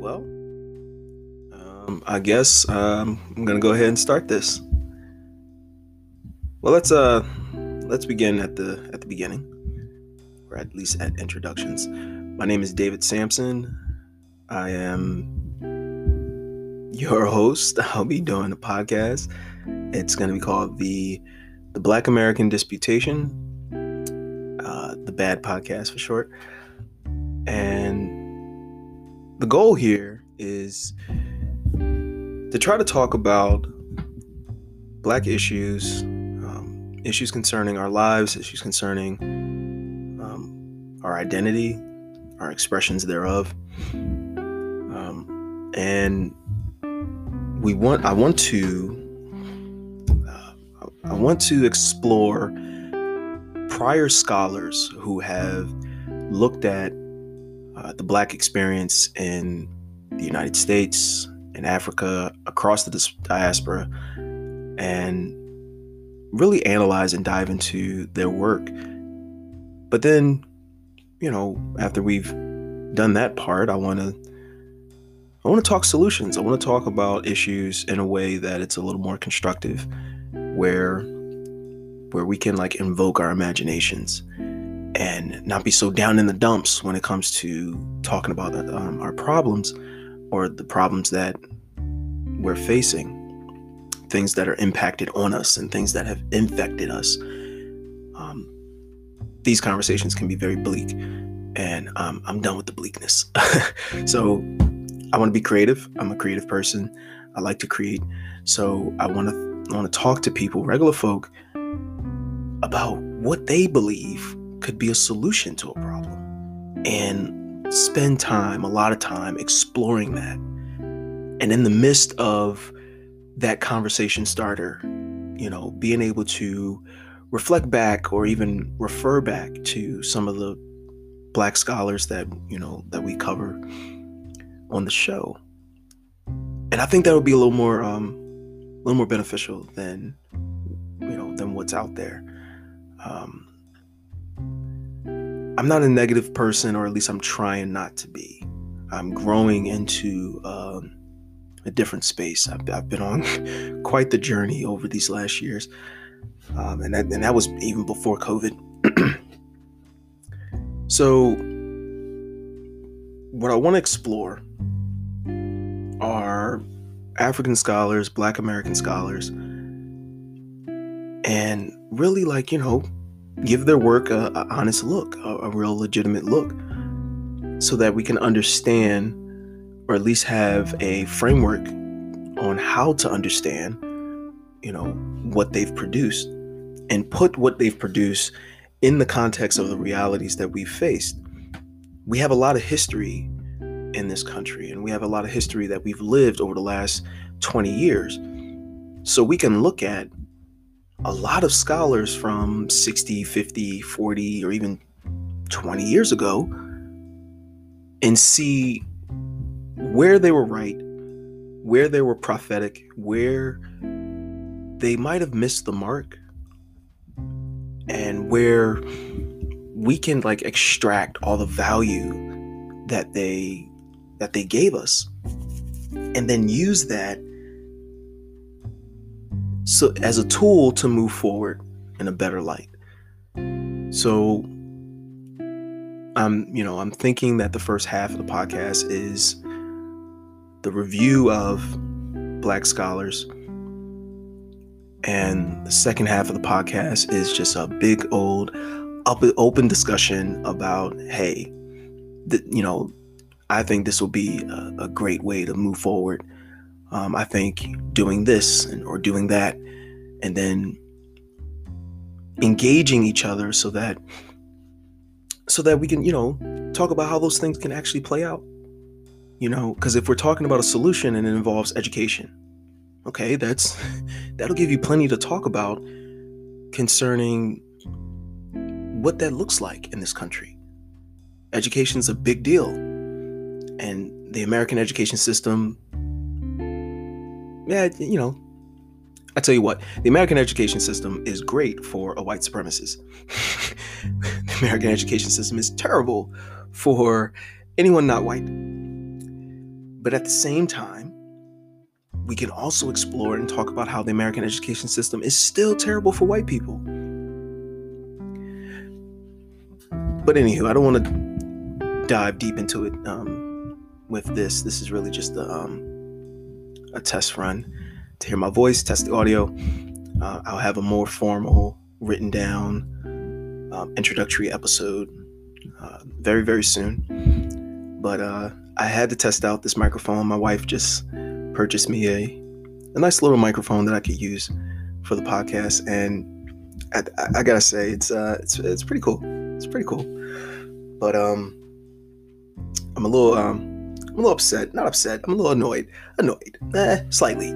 well, um, I guess um, I'm gonna go ahead and start this. Well, let's uh, let's begin at the at the beginning, or at least at introductions. My name is David Sampson. I am your host. I'll be doing a podcast. It's gonna be called the the Black American Disputation, uh, the Bad Podcast for short, and the goal here is to try to talk about black issues, um, issues concerning our lives, issues concerning um, our identity, our expressions thereof, um, and we want. I want to. Uh, I want to explore prior scholars who have looked at uh, the Black experience in the United States, in Africa, across the diaspora, and really analyze and dive into their work. But then, you know, after we've done that part, I want to I want to talk solutions. I want to talk about issues in a way that it's a little more constructive where where we can like invoke our imaginations and not be so down in the dumps when it comes to talking about um, our problems or the problems that we're facing, things that are impacted on us and things that have infected us. Um, these conversations can be very bleak, and um, I'm done with the bleakness. so I want to be creative. I'm a creative person. I like to create. So I want to I want to talk to people, regular folk, about what they believe could be a solution to a problem and spend time, a lot of time exploring that. And in the midst of that conversation starter, you know, being able to reflect back or even refer back to some of the black scholars that, you know, that we cover on the show. And I think that would be a little more um a little more beneficial than you know than what's out there. Um I'm not a negative person, or at least I'm trying not to be. I'm growing into um, a different space. I've, I've, been on quite the journey over these last years, um, and, that, and that was even before COVID. so, what I want to explore are African scholars, Black American scholars, and really like, you know, give their work a, a honest look, a, a real legitimate look, so that we can understand or at least have a framework on how to understand, you know, what they've produced and put what they've produced in the context of the realities that we've faced. We have a lot of history in this country, and we have a lot of history that we've lived over the last 20 years. So we can look at a lot of scholars from 60, 50, 40, or even 20 years ago and see where they were right, where they were prophetic, where they might have missed the mark, and where we can like extract all the value that they that they gave us and then use that so as a tool to move forward in a better light. So I'm, you know, I'm thinking that the first half of the podcast is the review of black scholars and the second half of the podcast is just a big old open discussion about hey th- you know i think this will be a, a great way to move forward um, I think doing this and, or doing that, and then engaging each other so that so that we can you know talk about how those things can actually play out you know? Because if we're talking about a solution and it involves education okay that's that'll give you plenty to talk about concerning what that looks like in this country. Education's a big deal and the american education system yeah, you know, I tell you what, the American education system is great for a white supremacist. the American education system is terrible for anyone not white. But at the same time, we can also explore and talk about how the American education system is still terrible for white people. But anywho, I don't want to dive deep into it um, with this. This is really just the um, a test run to hear my voice, test the audio. Uh, I'll have a more formal, written down um, introductory episode uh, very, very soon. But uh, I had to test out this microphone. My wife just purchased me a, a nice little microphone that I could use for the podcast, and I, I, gotta say, it's uh, it's it's pretty cool. It's pretty cool. But um, I'm a little um, I'm a little upset. Not upset. I'm a little annoyed. Annoyed, eh, slightly,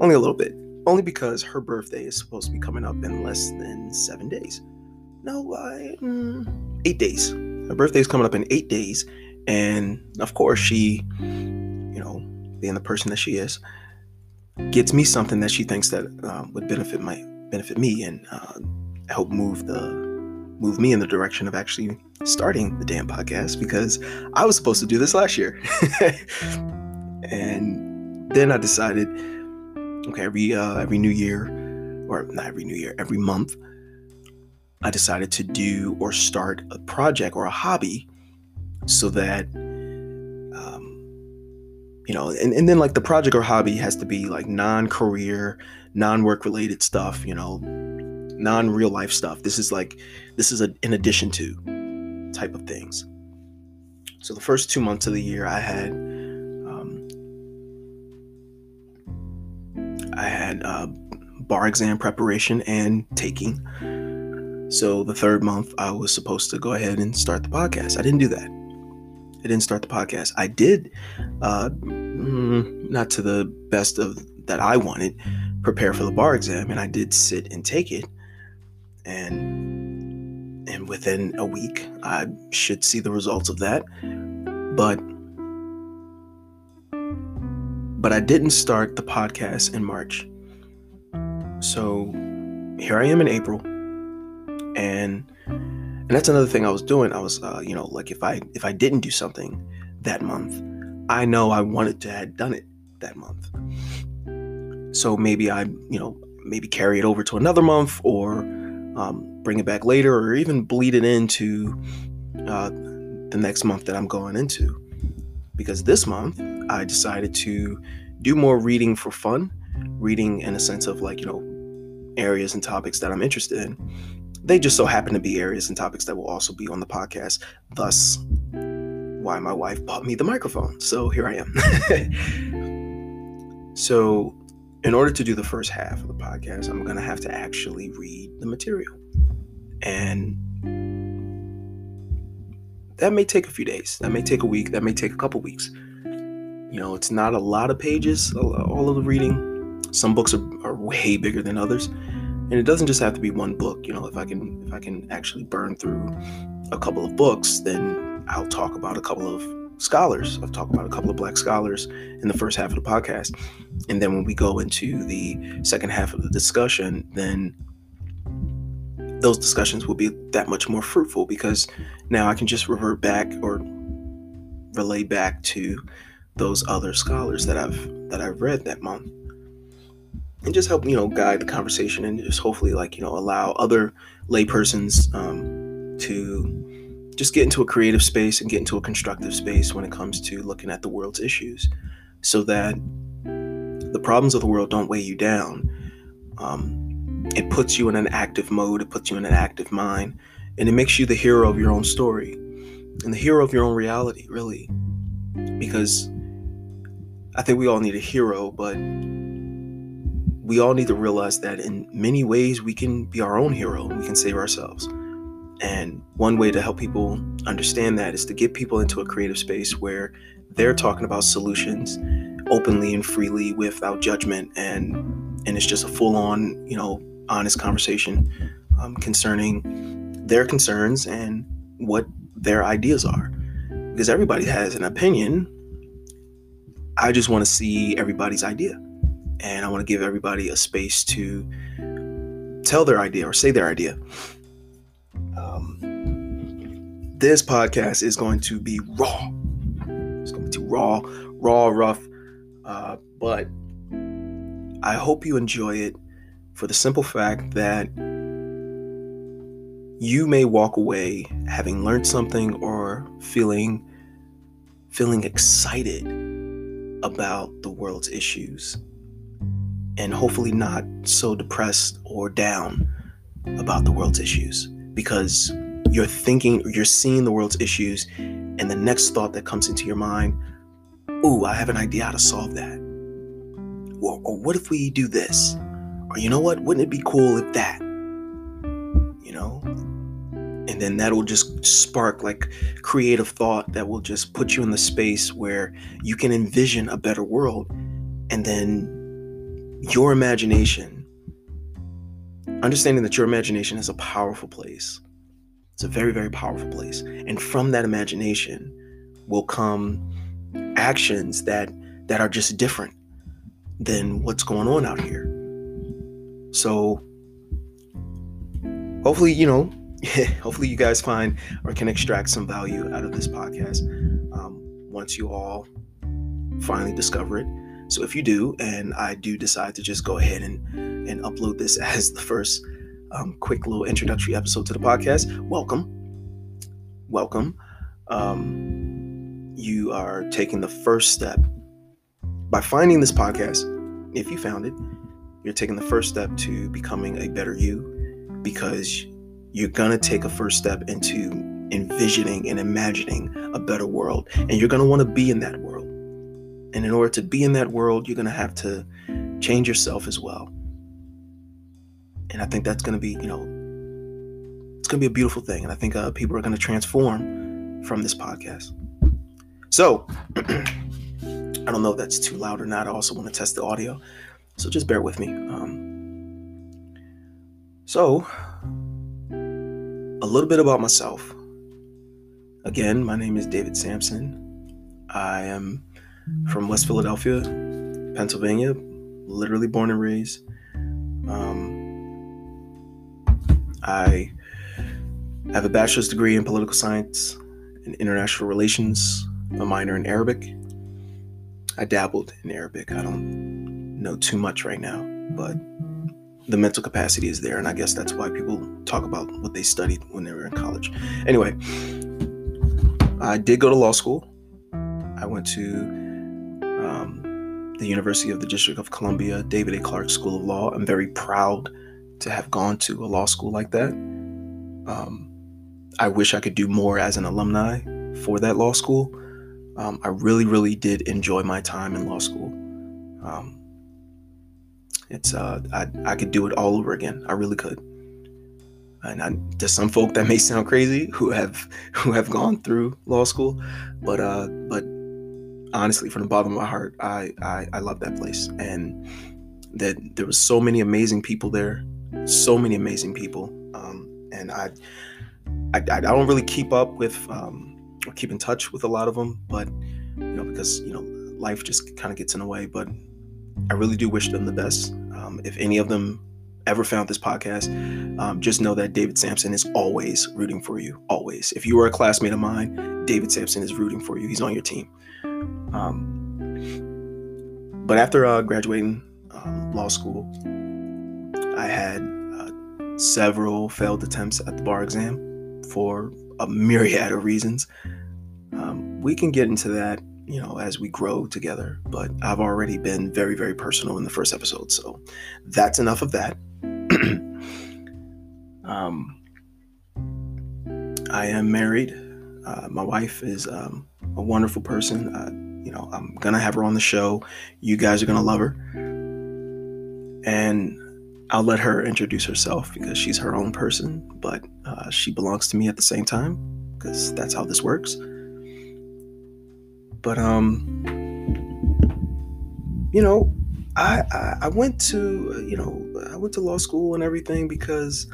only a little bit. Only because her birthday is supposed to be coming up in less than seven days. No, I, mm, eight days. Her birthday is coming up in eight days, and of course, she, you know, being the person that she is, gets me something that she thinks that uh, would benefit my benefit me and uh, help move the move me in the direction of actually starting the damn podcast because I was supposed to do this last year, and then I decided, okay, every uh, every New Year, or not every New Year, every month, I decided to do or start a project or a hobby so that um, you know and, and then like the project or hobby has to be like non-career non-work related stuff you know non-real life stuff this is like this is a, in addition to type of things so the first two months of the year i had um, i had uh, bar exam preparation and taking so the third month, I was supposed to go ahead and start the podcast. I didn't do that. I didn't start the podcast. I did, uh, mm, not to the best of that I wanted, prepare for the bar exam, and I did sit and take it. And and within a week, I should see the results of that. But but I didn't start the podcast in March. So here I am in April and and that's another thing I was doing. I was, uh, you know, like if I if I didn't do something that month, I know I wanted to have done it that month. So maybe I, you know, maybe carry it over to another month, or um, bring it back later, or even bleed it into uh, the next month that I'm going into. Because this month I decided to do more reading for fun, reading in a sense of like you know areas and topics that I'm interested in they just so happen to be areas and topics that will also be on the podcast. Thus, why my wife bought me the microphone. So here I am. so, in order to do the first half of the podcast, I'm going to have to actually read the material. And that may take a few days. That may take a week. That may take a couple weeks. You know, it's not a lot of pages, all of the reading. Some books are, are way bigger than others and it doesn't just have to be one book you know if i can if i can actually burn through a couple of books then i'll talk about a couple of scholars. I've talked about a couple of black scholars in the first half of the podcast. And then when we go into the second half of the discussion then those discussions will be that much more fruitful because now i can just revert back or relay back to those other scholars that i've that i've read that month. And just help you know guide the conversation and just hopefully like you know allow other laypersons um, to just get into a creative space and get into a constructive space when it comes to looking at the world's issues so that the problems of the world don't weigh you down um, it puts you in an active mode it puts you in an active mind and it makes you the hero of your own story and the hero of your own reality really because i think we all need a hero but we all need to realize that in many ways we can be our own hero. We can save ourselves. And one way to help people understand that is to get people into a creative space where they're talking about solutions openly and freely without judgment and and it's just a full-on, you know, honest conversation um, concerning their concerns and what their ideas are. Because everybody has an opinion. I just want to see everybody's idea and I want to give everybody a space to tell their idea or say their idea. This podcast is going to be raw. It's going to be raw, raw, rough, uh, but I hope you enjoy it for the simple fact that you may walk away having learned something or feeling feeling excited about the world's issues and hopefully not so depressed or down about the world's issues because you're thinking you're seeing the world's issues and the next thought that comes into your mind ooh i have an idea how to solve that. Or, or what if we do this? Or you know what? Wouldn't it be cool if that? You know? And then that'll just spark like creative thought that will just put you in the space where you can envision a better world and then your imagination understanding that your imagination is a powerful place it's a very very powerful place and from that imagination will come actions that that are just different than what's going on out here so hopefully you know hopefully you guys find or can extract some value out of this podcast um, once you all finally discover it. So if you do, and I do decide to just go ahead and and upload this as the first um, quick little introductory episode to the podcast, welcome, welcome. Um, you are taking the first step by finding this podcast. If you found it, you're taking the first step to becoming a better you because you're going to take a first step into envisioning and imagining a better world. And you're going to want to be in that world. And in order to be in that world, you're going to have to change yourself as well. And I think that's going to be, you know, it's going to be a beautiful thing. And I think uh, people are going to transform from this podcast. So, I don't know if that's too loud or not. I also want to test the audio. So just bear with me. Um, so, a little bit about myself. Again, my name is David Sampson. I am from West Philadelphia, Pennsylvania, literally born and raised. Um, I have a bachelor's degree in political science and international relations, a minor in Arabic. I dabbled in Arabic. I don't know too much right now, but the mental capacity is there. And I guess that's why people talk about what they studied when they were in college. Anyway, I did go to law school. I went to um, the University of the District of Columbia, David A. Clarke School of Law. I'm very proud to have gone to a law school like that. Um, I wish I could do more as an alumni for that law school. Um, I really, really did enjoy my time in law school. Um, it's uh, I I could do it all over again. I really could. And I, to some folk that may sound crazy who have who have gone through law school, but uh, but honestly, from the bottom of my heart, I I, I love that place, and that there was so many amazing people there, so many amazing people, um, and I, I I don't really keep up with um, or keep in touch with a lot of them, but you know because you know life just kind of gets in the way, but I really do wish them the best. Um, if any of them ever found this podcast, um, just know that David Sampson is always rooting for you. Always. If you are a classmate of mine, David Sampson is rooting for you. He's on your team. Um, but after uh, graduating um, law school, I had uh, several failed attempts at the bar exam for a myriad of reasons. Um, we can get into that you know, as we grow together. But I've already been very, very personal in the first episode. So that's enough of that. um, I am married. Uh, my wife is um, a wonderful person. Uh, you know, I'm going to have her on the show. You guys are going to love her. And I'll let her introduce herself because she's her own person, but uh, she belongs to me at the same time because that's how this works. But um, you know, I, I I went to you know I went to law school and everything because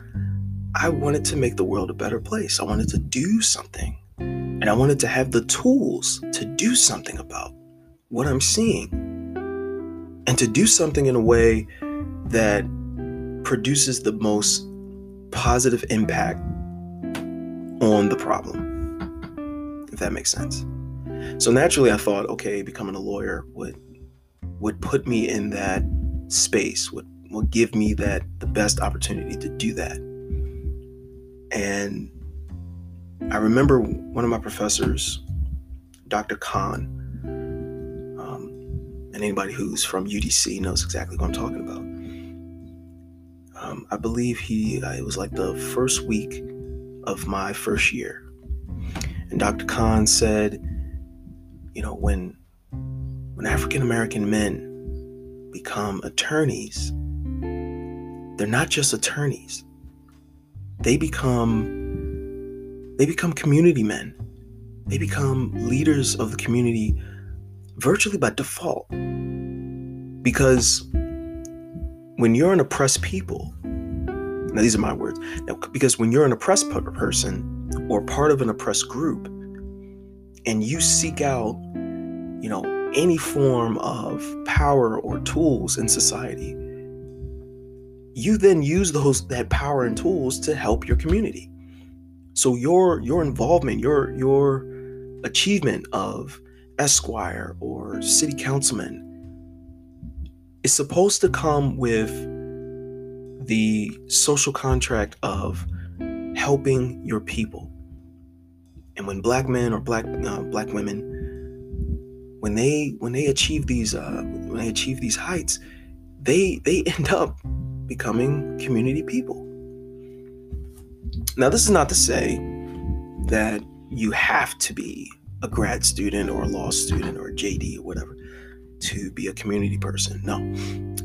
I wanted to make the world a better place. I wanted to do something, and I wanted to have the tools to do something about what I'm seeing, and to do something in a way that produces the most positive impact on the problem, if that makes sense. So naturally, I thought, okay, becoming a lawyer would would put me in that space, would would give me that the best opportunity to do that. And I remember one of my professors, Dr. Khan, um, and anybody who's from UDC knows exactly what I'm talking about. Um, I believe he, uh, it was like the first week of my first year. And Dr. Khan said, you know, when when African American men become attorneys, they're not just attorneys. They become they become community men. They become leaders of the community virtually by default. Because when you're an oppressed people, now these are my words, now, because when you're an oppressed person or part of an oppressed group, and you seek out, you know, any form of power or tools in society, you then use those that power and tools to help your community. So your your involvement, your your achievement of esquire or city councilman is supposed to come with the social contract of helping your people. And when black men or black uh, black women, when they when they achieve these uh, when they achieve these heights, they they end up becoming community people. Now, this is not to say that you have to be a grad student or a law student or a JD or whatever to be a community person. No,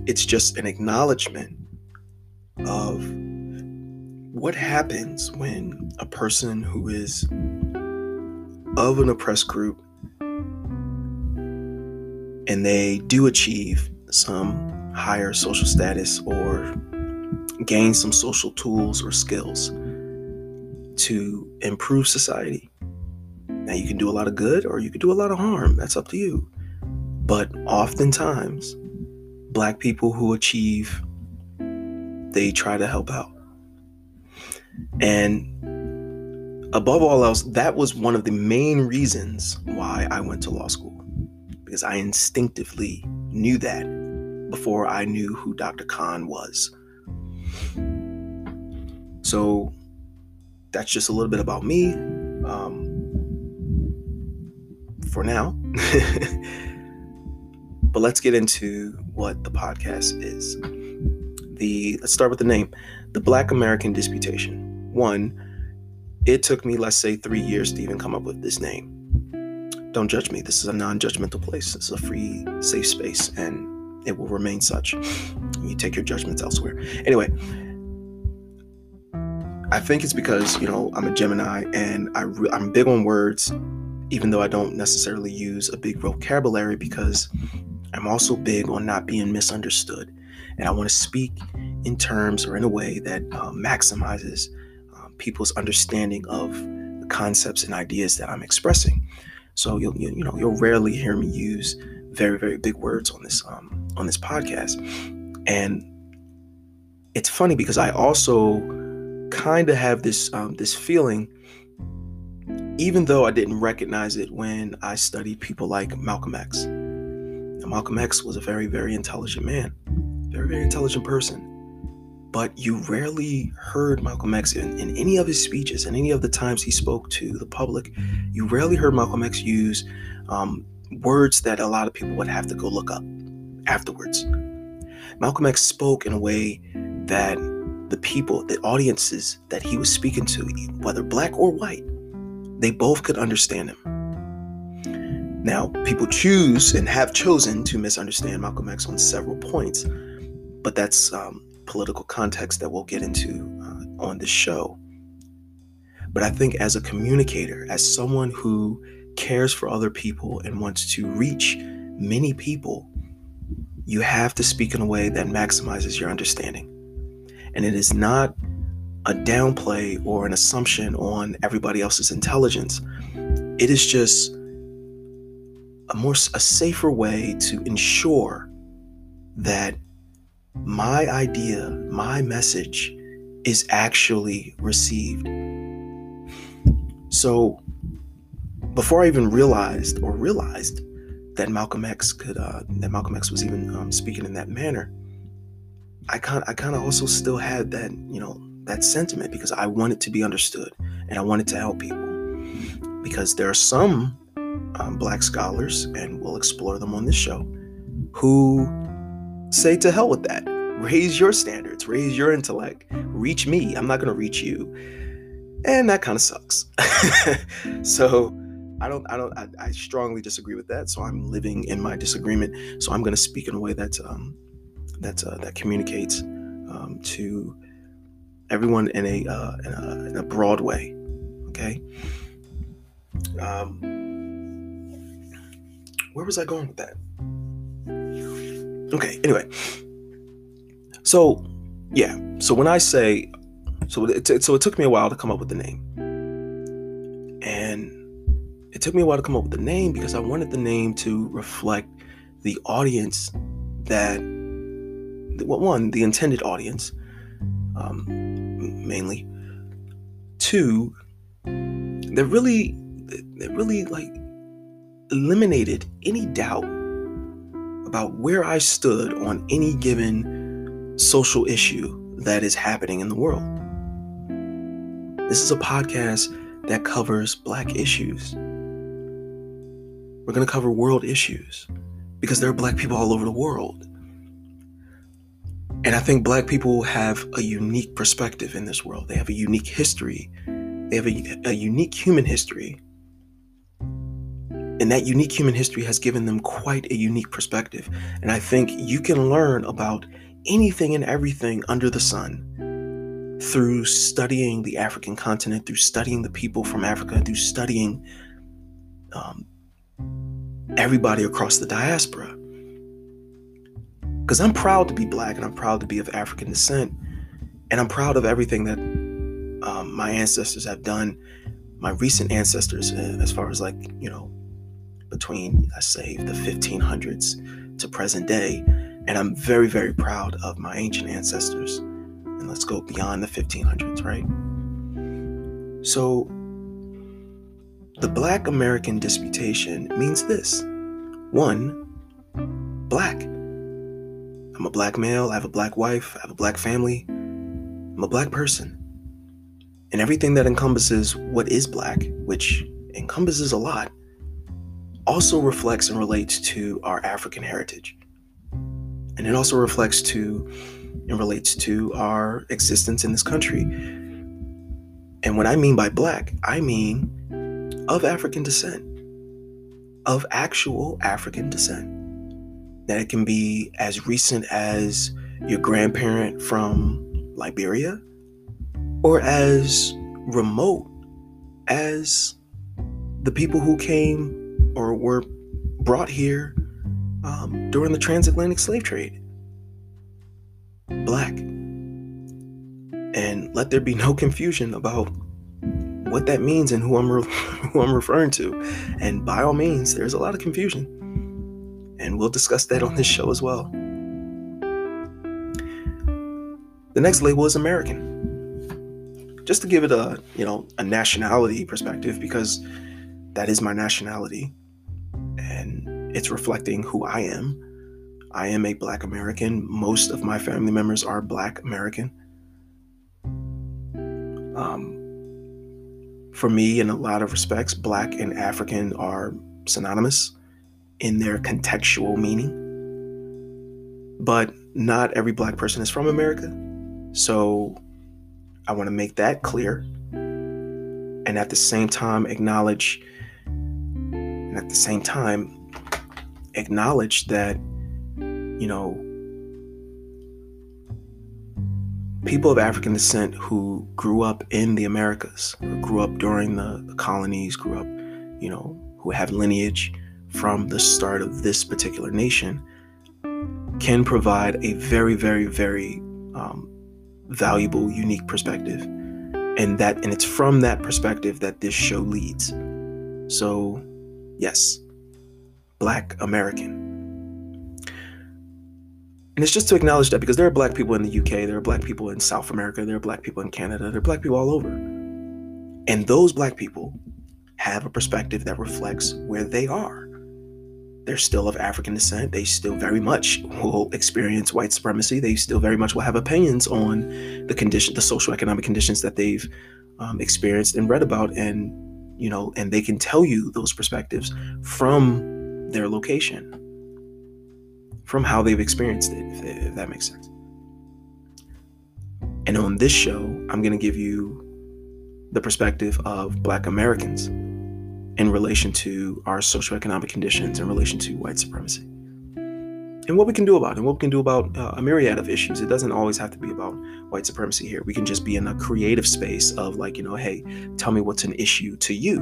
it's just an acknowledgement of what happens when a person who is of an oppressed group and they do achieve some higher social status or gain some social tools or skills to improve society. Now, you can do a lot of good or you can do a lot of harm. That's up to you. But oftentimes, black people who achieve, they try to help out. And above all else, that was one of the main reasons why I went to law school. Because I instinctively knew that before I knew who Dr. Khan was. So that's just a little bit about me um, for now. but let's get into what the podcast is. The let's start with the name, the Black American Disputation. One, it took me let's say three years to even come up with this name. Don't judge me. This is a non-judgmental place. This is a free, safe space, and it will remain such. You take your judgments elsewhere. Anyway, I think it's because you know I'm a Gemini and I re- I'm big on words, even though I don't necessarily use a big vocabulary because I'm also big on not being misunderstood, and I want to speak in terms or in a way that uh, maximizes um, people's understanding of the concepts and ideas that I'm expressing. So you'll you, you know you'll rarely hear me use very very big words on this um, on this podcast, and it's funny because I also kind of have this um, this feeling, even though I didn't recognize it when I studied people like Malcolm X. Now, Malcolm X was a very very intelligent man, very very intelligent person, but you rarely heard Malcolm X in, in any of his speeches and any of the times he spoke to the public. You rarely heard Malcolm X use um, words that a lot of people would have to go look up afterwards. Malcolm X spoke in a way that the people, the audiences that he was speaking to, whether black or white, they both could understand him. Now, people choose and have chosen to misunderstand Malcolm X on several points, but that's um, political context that we'll get into uh, on this show. But I think as a communicator, as someone who cares for other people and wants to reach many people, you have to speak in a way that maximizes your understanding. And it is not a downplay or an assumption on everybody else's intelligence. It is just a more a safer way to ensure that my idea, my message is actually received. So before I even realized or realized that Malcolm X could uh, that Malcolm X was even um, speaking in that manner, I kind I kind of also still had that you know that sentiment because I wanted to be understood and I wanted to help people because there are some um, black scholars and we'll explore them on this show who say to hell with that. Raise your standards. Raise your intellect. Reach me. I'm not going to reach you. And that kind of sucks. So i don't i don't I, I, strongly disagree with that. So i'm living in my disagreement. So i'm going to speak in a way that um that uh, that communicates um, to everyone in a, uh, in a in a broad way. Okay? Um where was i going with that okay anyway so yeah so when i say so it, so it took me a while to come up with the name. And it took me a while to come up with the name because I wanted the name to reflect the audience that, well, one, the intended audience, um, mainly. Two, they're really, they're really like eliminated any doubt about where I stood on any given social issue that is happening in the world. This is a podcast that covers Black issues. We're going to cover world issues because there are Black people all over the world. And I think Black people have a unique perspective in this world. They have a unique history, they have a, a unique human history. And that unique human history has given them quite a unique perspective. And I think you can learn about anything and everything under the sun through studying the African continent, through studying the people from Africa, through studying um, everybody across the diaspora. Because I'm proud to be black and I'm proud to be of African descent. And I'm proud of everything that um, my ancestors have done, my recent ancestors, uh, as far as like, you know, between, I say, the 1500s to present day. And I'm very, very proud of my ancient ancestors and let's go beyond the 1500s, right? So, the Black American disputation means this one, black. I'm a black male, I have a black wife, I have a black family, I'm a black person. And everything that encompasses what is black, which encompasses a lot, also reflects and relates to our African heritage. And it also reflects to and relates to our existence in this country. And what I mean by black, I mean of African descent, of actual African descent. That it can be as recent as your grandparent from Liberia or as remote as the people who came or were brought here um, during the transatlantic slave trade black. And let there be no confusion about what that means and who I'm re- who I'm referring to. And by all means, there's a lot of confusion. And we'll discuss that on this show as well. The next label is American. Just to give it a, you know, a nationality perspective because that is my nationality and it's reflecting who I am I am a Black American. Most of my family members are Black American. Um, for me, in a lot of respects, Black and African are synonymous in their contextual meaning. But not every Black person is from America. So I want to make that clear. And at the same time, acknowledge, and at the same time, acknowledge that you know, people of African descent who grew up in the Americas, who grew up during the, the colonies, grew up, you know, who have lineage from the start of this particular nation, can provide a very, very, very um, valuable, unique perspective. And that, and it's from that perspective that this show leads. So, yes, Black American. And it's just to acknowledge that because there are black people in the UK, there are black people in South America, there are black people in Canada, there are black people all over. And those black people have a perspective that reflects where they are. They're still of African descent. They still very much will experience white supremacy. They still very much will have opinions on the condition, the social economic conditions that they've um, experienced and read about, and you know, and they can tell you those perspectives from their location, from how they've experienced it, if, if that makes sense. And on this show, I'm going to give you the perspective of Black Americans in relation to our socioeconomic conditions in relation to white supremacy. And what we can do about it, and what we can do about uh, a myriad of issues. It doesn't always have to be about white supremacy here. We can just be in a creative space of, like, you know, hey, tell me what's an issue to you,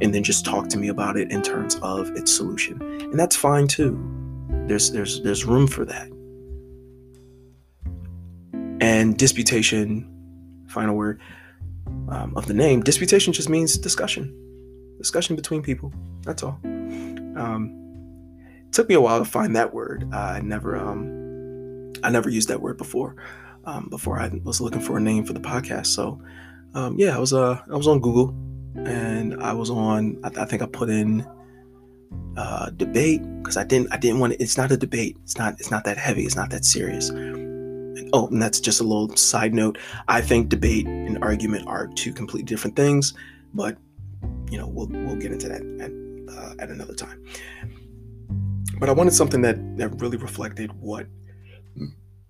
and then just talk to me about it in terms of its solution. And that's fine too. There's there's there's room for that. And disputation, final word um, of the name, disputation just means discussion discussion between people. That's all. Um, took me a while to find that word. Uh, I never, um, I never used that word before. Um, before I was looking for a name for the podcast. So, um, yeah, I was, uh, I was on Google, and I was on. I, I think I put in uh, debate because I didn't, I didn't want it. It's not a debate. It's not, it's not that heavy. It's not that serious. And, oh, and that's just a little side note. I think debate and argument are two completely different things, but you know, we'll we'll get into that at, uh, at another time. But I wanted something that that really reflected what,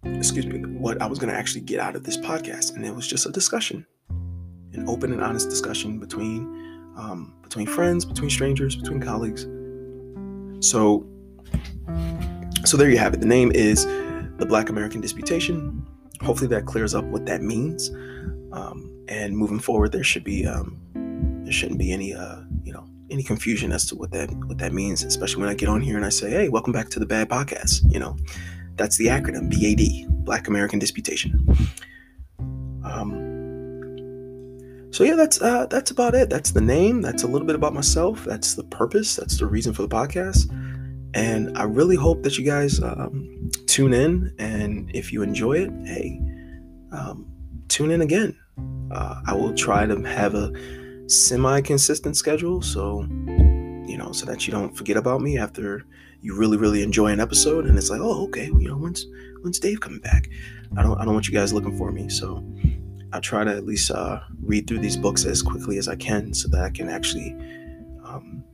excuse me, what I was going to actually get out of this podcast, and it was just a discussion, an open and honest discussion between um, between friends, between strangers, between colleagues. So, so there you have it. The name is the Black American Disputation. Hopefully, that clears up what that means. Um, and moving forward, there should be um, there shouldn't be any uh you know any confusion as to what that what that means especially when i get on here and i say hey welcome back to the bad podcast you know? That's the acronym bad black american disputation. Um so yeah that's uh that's about it. That's the name. That's a little bit about myself. That's the purpose. That's the reason for the podcast. And i really hope that you guys um, tune in. And if you enjoy it hey um, tune in again. Uh, i will try to have a semi consistent schedule. So, you know, so that you don't forget about me after you really, really enjoy an episode and it's like, oh, okay, you know, when's when's Dave coming back? I don't I don't want you guys looking for me. So I try to at least uh, read through these books as quickly as I can so that I can actually um,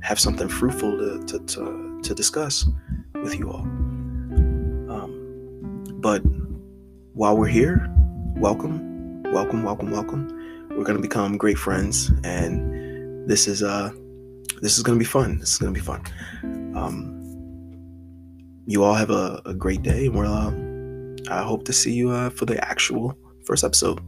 have something fruitful to, to, to, to, discuss with you all. Um, but while we're here, welcome, welcome, welcome, welcome we're gonna become great friends, and this is uh this is gonna be fun. This is gonna be fun. Um, you all have a, a great day, and we'll uh, I hope to see you uh, for the actual first episode.